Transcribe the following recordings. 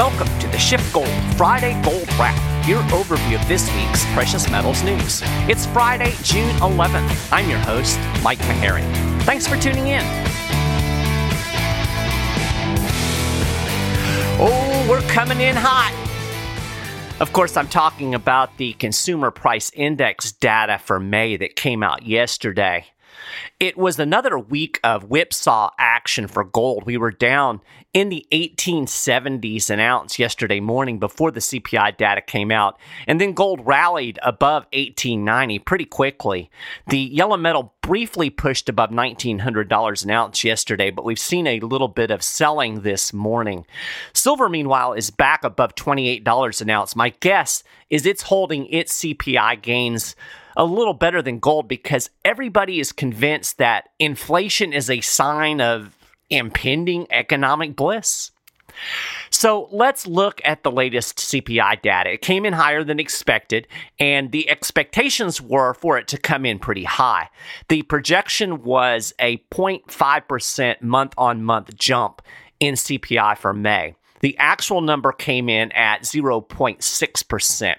Welcome to the SchiffGold Friday Gold Wrap, your overview of this week's precious metals news. It's Friday, June 11th. I'm your host, Mike Maharrey. Thanks for tuning in. Oh, we're coming in hot. Of course, I'm talking about the Consumer Price Index data for May that came out yesterday. It was another week of whipsaw action for gold. We were down in the 1870s an ounce yesterday morning before the CPI data came out, and then gold rallied above 1890 pretty quickly. The yellow metal briefly pushed above $1,900 an ounce yesterday, but we've seen a little bit of selling this morning. Silver, meanwhile, is back above $28 an ounce. My guess is it's holding its CPI gains a little better than gold because everybody is convinced that inflation is a sign of impending economic bliss. So let's look at the latest CPI data. It came in higher than expected, and the expectations were for it to come in pretty high. The projection was a 0.5% month on month jump in CPI for May. The actual number came in at 0.6%.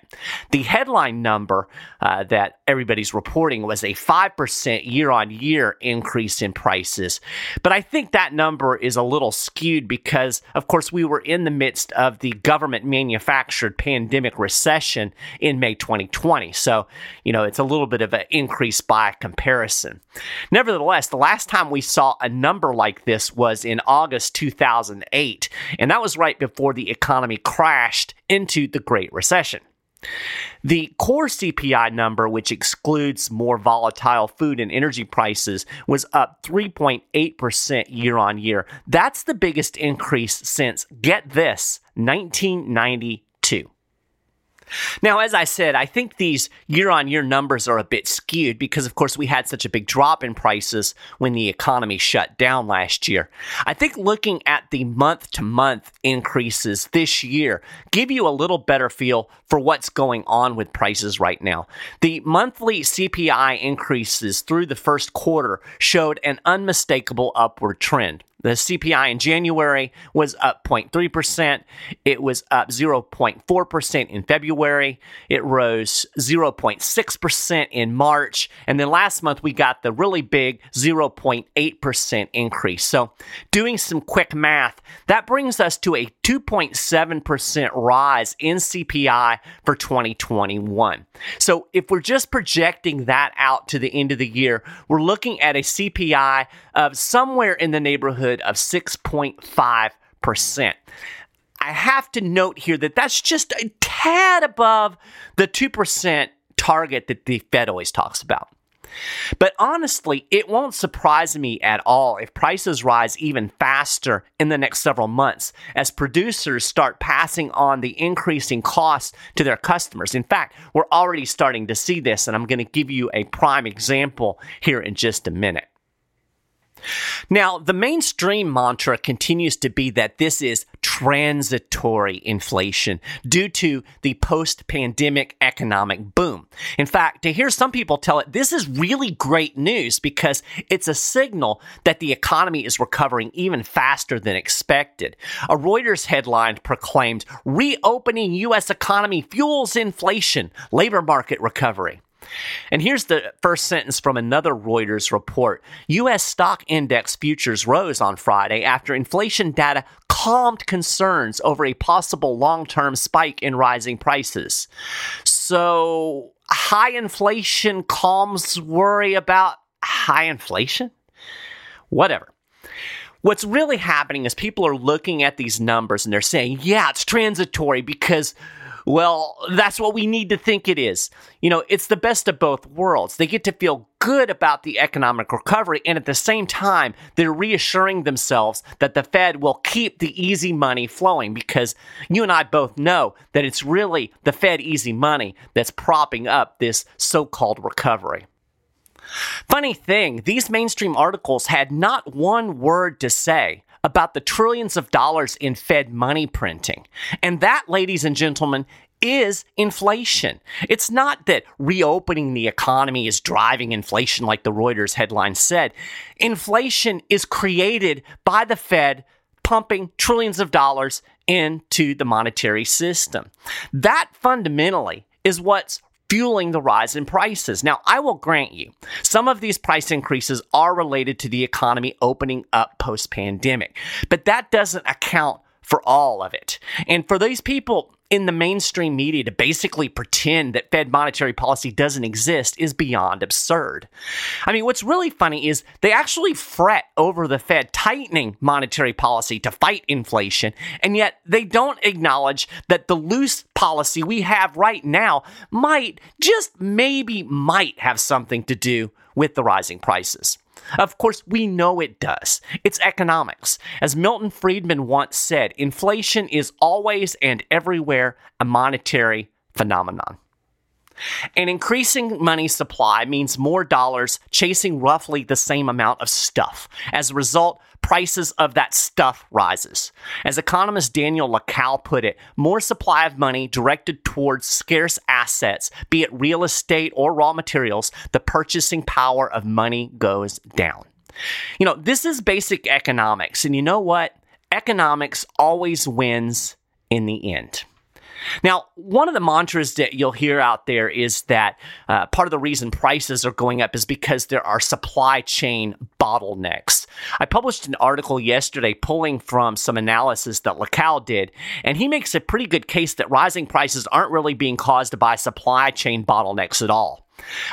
The headline number uh, that everybody's reporting was a 5% year on year increase in prices. But I think that number is a little skewed because, of course, we were in the midst of the government manufactured pandemic recession in May 2020. So, you know, it's a little bit of an increase by comparison. Nevertheless, the last time we saw a number like this was in August 2008, and that was right before the economy crashed into the Great Recession. The core CPI number, which excludes more volatile food and energy prices, was up 3.8% year on year. That's the biggest increase since, get this, 1992. Now, as I said, I think these year on year numbers are a bit skewed because, of course, we had such a big drop in prices when the economy shut down last year. I think looking at the month to month increases this year give you a little better feel for what's going on with prices right now. The monthly CPI increases through the first quarter showed an unmistakable upward trend. The CPI in January was up 0.3%. It was up 0.4% in February. It rose 0.6% in March. And then last month, we got the really big 0.8% increase. So, doing some quick math, that brings us to a 2.7% rise in CPI for 2021. So, if we're just projecting that out to the end of the year, we're looking at a CPI of somewhere in the neighborhood neighborhood of 6.5%. I have to note here that that's just a tad above the 2% target that the Fed always talks about. But honestly, it won't surprise me at all if prices rise even faster in the next several months as producers start passing on the increasing costs to their customers. In fact, we're already starting to see this, and I'm going to give you a prime example here in just a minute. Now, the mainstream mantra continues to be that this is transitory inflation due to the post pandemic economic boom. In fact, to hear some people tell it, this is really great news because it's a signal that the economy is recovering even faster than expected. A Reuters headline proclaimed reopening U.S. economy fuels inflation, labor market recovery. And here's the first sentence from another Reuters report. U.S. stock index futures rose on Friday after inflation data calmed concerns over a possible long term spike in rising prices. So, high inflation calms worry about high inflation? Whatever. What's really happening is people are looking at these numbers and they're saying, yeah, it's transitory because well, that's what we need to think it is. You know, it's the best of both worlds. They get to feel good about the economic recovery, and at the same time, they're reassuring themselves that the Fed will keep the easy money flowing because you and I both know that it's really the Fed easy money that's propping up this so called recovery. Funny thing, these mainstream articles had not one word to say about the trillions of dollars in Fed money printing. And that, ladies and gentlemen, is inflation. It's not that reopening the economy is driving inflation like the Reuters headline said. Inflation is created by the Fed pumping trillions of dollars into the monetary system. That fundamentally is what's fueling the rise in prices. Now, I will grant you, some of these price increases are related to the economy opening up post pandemic, but that doesn't account for all of it. And for these people in the mainstream media to basically pretend that Fed monetary policy doesn't exist is beyond absurd. I mean, what's really funny is they actually fret over the Fed tightening monetary policy to fight inflation, and yet they don't acknowledge that the loose policy we have right now might, just maybe, might have something to do with the rising prices. Of course, we know it does. It's economics. As Milton Friedman once said, inflation is always and everywhere a monetary phenomenon. An increasing money supply means more dollars chasing roughly the same amount of stuff. As a result, prices of that stuff rises. As economist Daniel Lacalle put it, more supply of money directed towards scarce assets, be it real estate or raw materials, the purchasing power of money goes down. You know, this is basic economics, and you know what? Economics always wins in the end. Now, one of the mantras that you'll hear out there is that uh, part of the reason prices are going up is because there are supply chain bottlenecks. I published an article yesterday pulling from some analysis that Lacalle did, and he makes a pretty good case that rising prices aren't really being caused by supply chain bottlenecks at all.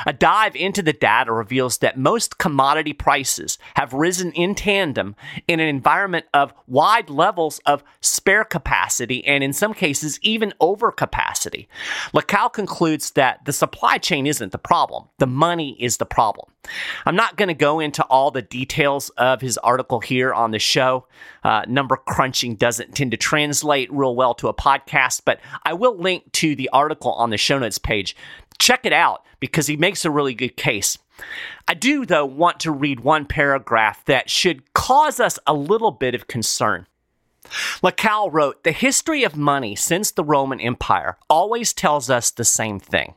A dive into the data reveals that most commodity prices have risen in tandem in an environment of wide levels of spare capacity and, in some cases, even overcapacity. Lacalle concludes that the supply chain isn't the problem, the money is the problem. I'm not going to go into all the details of his article here on the show. Uh, number crunching doesn't tend to translate real well to a podcast, but I will link to the article on the show notes page check it out because he makes a really good case. I do, though, want to read one paragraph that should cause us a little bit of concern. Lacalle wrote The history of money since the Roman Empire always tells us the same thing.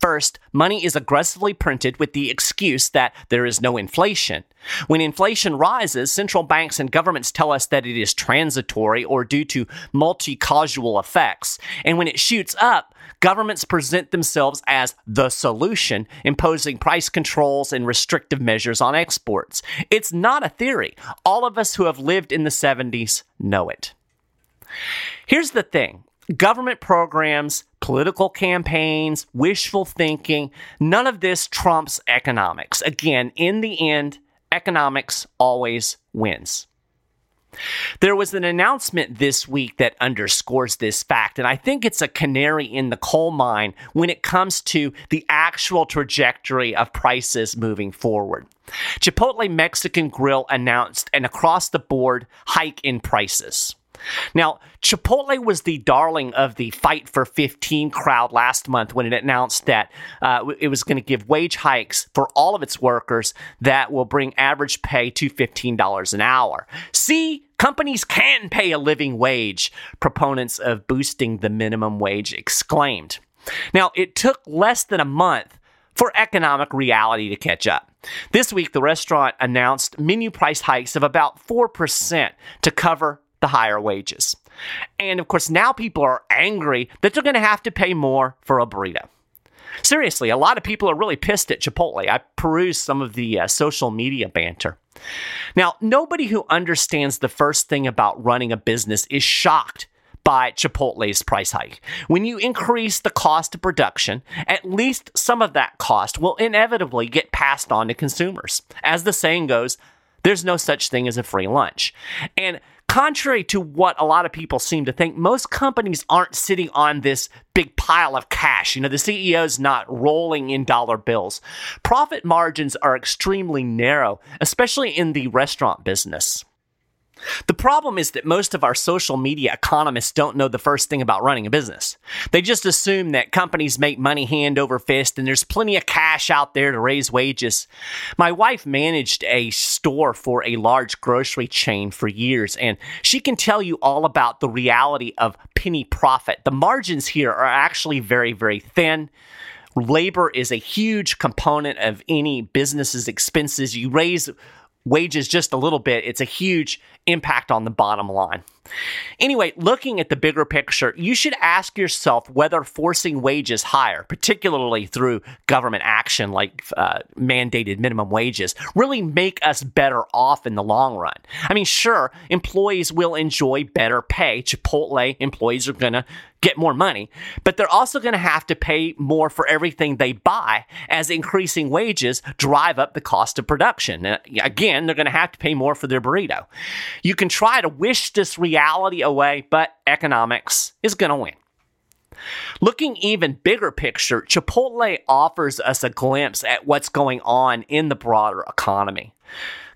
First, money is aggressively printed with the excuse that there is no inflation. When inflation rises, central banks and governments tell us that it is transitory or due to multi causal effects. And when it shoots up, governments present themselves as the solution, imposing price controls and restrictive measures on exports. It's not a theory. All of us who have lived in the 70s know it. Here's the thing government programs, political campaigns, wishful thinking, none of this trumps economics. Again, in the end, economics always wins. There was an announcement this week that underscores this fact, and I think it's a canary in the coal mine when it comes to the actual trajectory of prices moving forward. Chipotle Mexican Grill announced an across the board hike in prices. Now, Chipotle was the darling of the Fight for 15 crowd last month when it announced that uh, it was going to give wage hikes for all of its workers that will bring average pay to $15 an hour. See, companies can pay a living wage, proponents of boosting the minimum wage exclaimed. Now, it took less than a month for economic reality to catch up. This week, the restaurant announced menu price hikes of about 4% to cover the higher wages. And of course, now people are angry that they're going to have to pay more for a burrito. Seriously, a lot of people are really pissed at Chipotle. I perused some of the uh, social media banter. Now, nobody who understands the first thing about running a business is shocked by Chipotle's price hike. When you increase the cost of production, at least some of that cost will inevitably get passed on to consumers. As the saying goes, there's no such thing as a free lunch. And Contrary to what a lot of people seem to think, most companies aren't sitting on this big pile of cash. You know, the CEO's not rolling in dollar bills. Profit margins are extremely narrow, especially in the restaurant business. The problem is that most of our social media economists don't know the first thing about running a business. They just assume that companies make money hand over fist and there's plenty of cash out there to raise wages. My wife managed a store for a large grocery chain for years, and she can tell you all about the reality of penny profit. The margins here are actually very, very thin. Labor is a huge component of any business's expenses. You raise wages just a little bit, it's a huge impact on the bottom line. Anyway, looking at the bigger picture, you should ask yourself whether forcing wages higher, particularly through government action like uh, mandated minimum wages, really make us better off in the long run. I mean, sure, employees will enjoy better pay. Chipotle employees are going to get more money, but they're also going to have to pay more for everything they buy as increasing wages drive up the cost of production. Again, they're going to have to pay more for their burrito. You can try to wish this reality away, but economics is going to win. Looking even bigger picture, Chipotle offers us a glimpse at what's going on in the broader economy.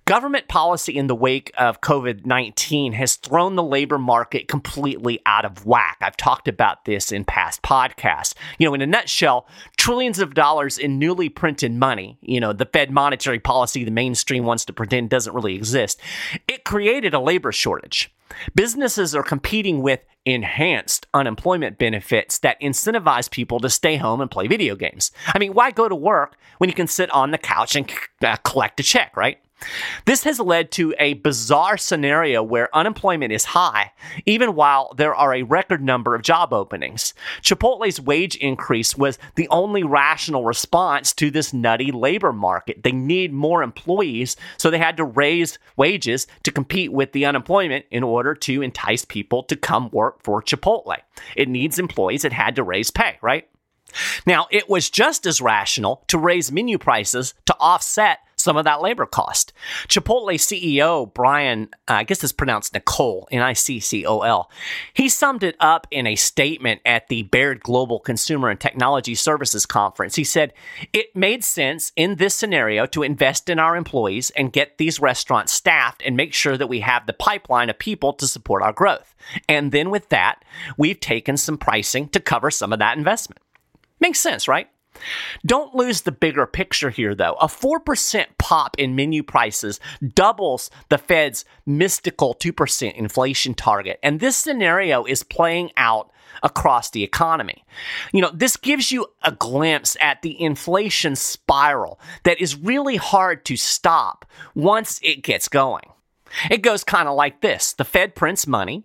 Government policy in the wake of COVID 19 has thrown the labor market completely out of whack. I've talked about this in past podcasts. You know, in a nutshell, trillions of dollars in newly printed money, you know, the Fed monetary policy the mainstream wants to pretend doesn't really exist, it created a labor shortage. Businesses are competing with enhanced unemployment benefits that incentivize people to stay home and play video games. I mean, why go to work when you can sit on the couch and uh, collect a check, right? This has led to a bizarre scenario where unemployment is high, even while there are a record number of job openings. Chipotle's wage increase was the only rational response to this nutty labor market. They need more employees, so they had to raise wages to compete with the unemployment in order to entice people to come work for Chipotle. It needs employees, it had to raise pay, right? Now, it was just as rational to raise menu prices to offset some of that labor cost. Chipotle CEO Brian, uh, I guess it's pronounced Nicole, N I C C O L, he summed it up in a statement at the Baird Global Consumer and Technology Services Conference. He said, It made sense in this scenario to invest in our employees and get these restaurants staffed and make sure that we have the pipeline of people to support our growth. And then with that, we've taken some pricing to cover some of that investment. Makes sense, right? Don't lose the bigger picture here, though. A 4% pop in menu prices doubles the Fed's mystical 2% inflation target. And this scenario is playing out across the economy. You know, this gives you a glimpse at the inflation spiral that is really hard to stop once it gets going. It goes kind of like this the Fed prints money,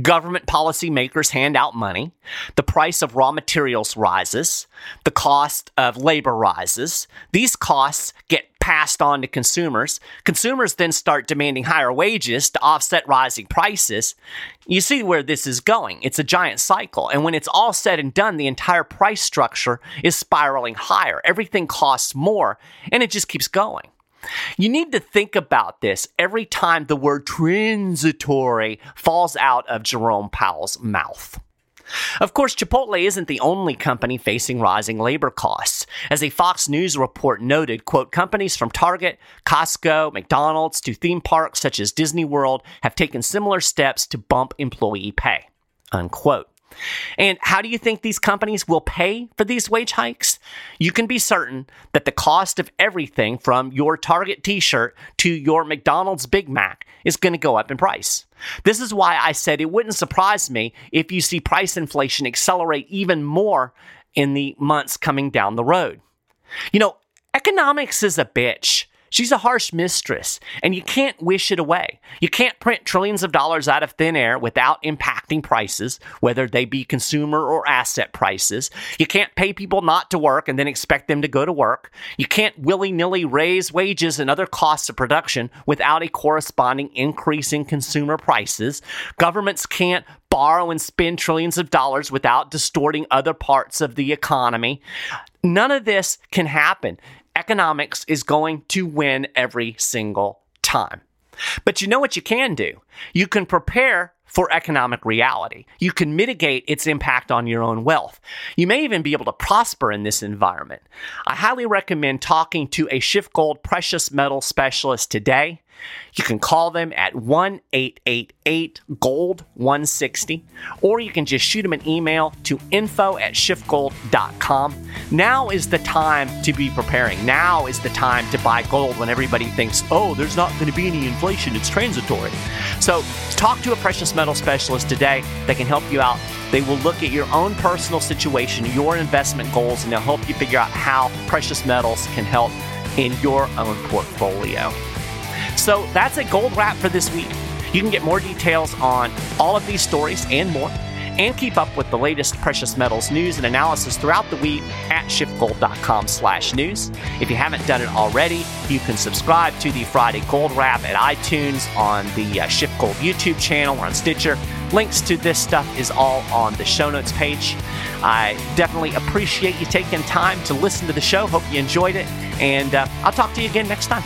government policymakers hand out money, the price of raw materials rises, the cost of labor rises. These costs get passed on to consumers. Consumers then start demanding higher wages to offset rising prices. You see where this is going. It's a giant cycle. And when it's all said and done, the entire price structure is spiraling higher. Everything costs more, and it just keeps going. You need to think about this every time the word transitory falls out of Jerome Powell's mouth. Of course, Chipotle isn't the only company facing rising labor costs. As a Fox News report noted, quote, companies from Target, Costco, McDonald's to theme parks such as Disney World have taken similar steps to bump employee pay, unquote. And how do you think these companies will pay for these wage hikes? You can be certain that the cost of everything from your Target t shirt to your McDonald's Big Mac is going to go up in price. This is why I said it wouldn't surprise me if you see price inflation accelerate even more in the months coming down the road. You know, economics is a bitch. She's a harsh mistress, and you can't wish it away. You can't print trillions of dollars out of thin air without impacting prices, whether they be consumer or asset prices. You can't pay people not to work and then expect them to go to work. You can't willy nilly raise wages and other costs of production without a corresponding increase in consumer prices. Governments can't borrow and spend trillions of dollars without distorting other parts of the economy. None of this can happen economics is going to win every single time. But you know what you can do? You can prepare for economic reality. You can mitigate its impact on your own wealth. You may even be able to prosper in this environment. I highly recommend talking to a Schiff SchiffGold precious metal specialist today. You can call them at 1 888 Gold 160, or you can just shoot them an email to info at schiffgold.com. Now is the time to be preparing. Now is the time to buy gold when everybody thinks, oh, there's not going to be any inflation, it's transitory. So talk to a precious metal specialist today that can help you out. They will look at your own personal situation, your investment goals, and they'll help you figure out how precious metals can help in your own portfolio. So that's a gold wrap for this week. You can get more details on all of these stories and more, and keep up with the latest precious metals news and analysis throughout the week at schiffgold.com/news. If you haven't done it already, you can subscribe to the Friday Gold Wrap at iTunes, on the uh, Gold YouTube channel, or on Stitcher. Links to this stuff is all on the show notes page. I definitely appreciate you taking time to listen to the show. Hope you enjoyed it, and uh, I'll talk to you again next time.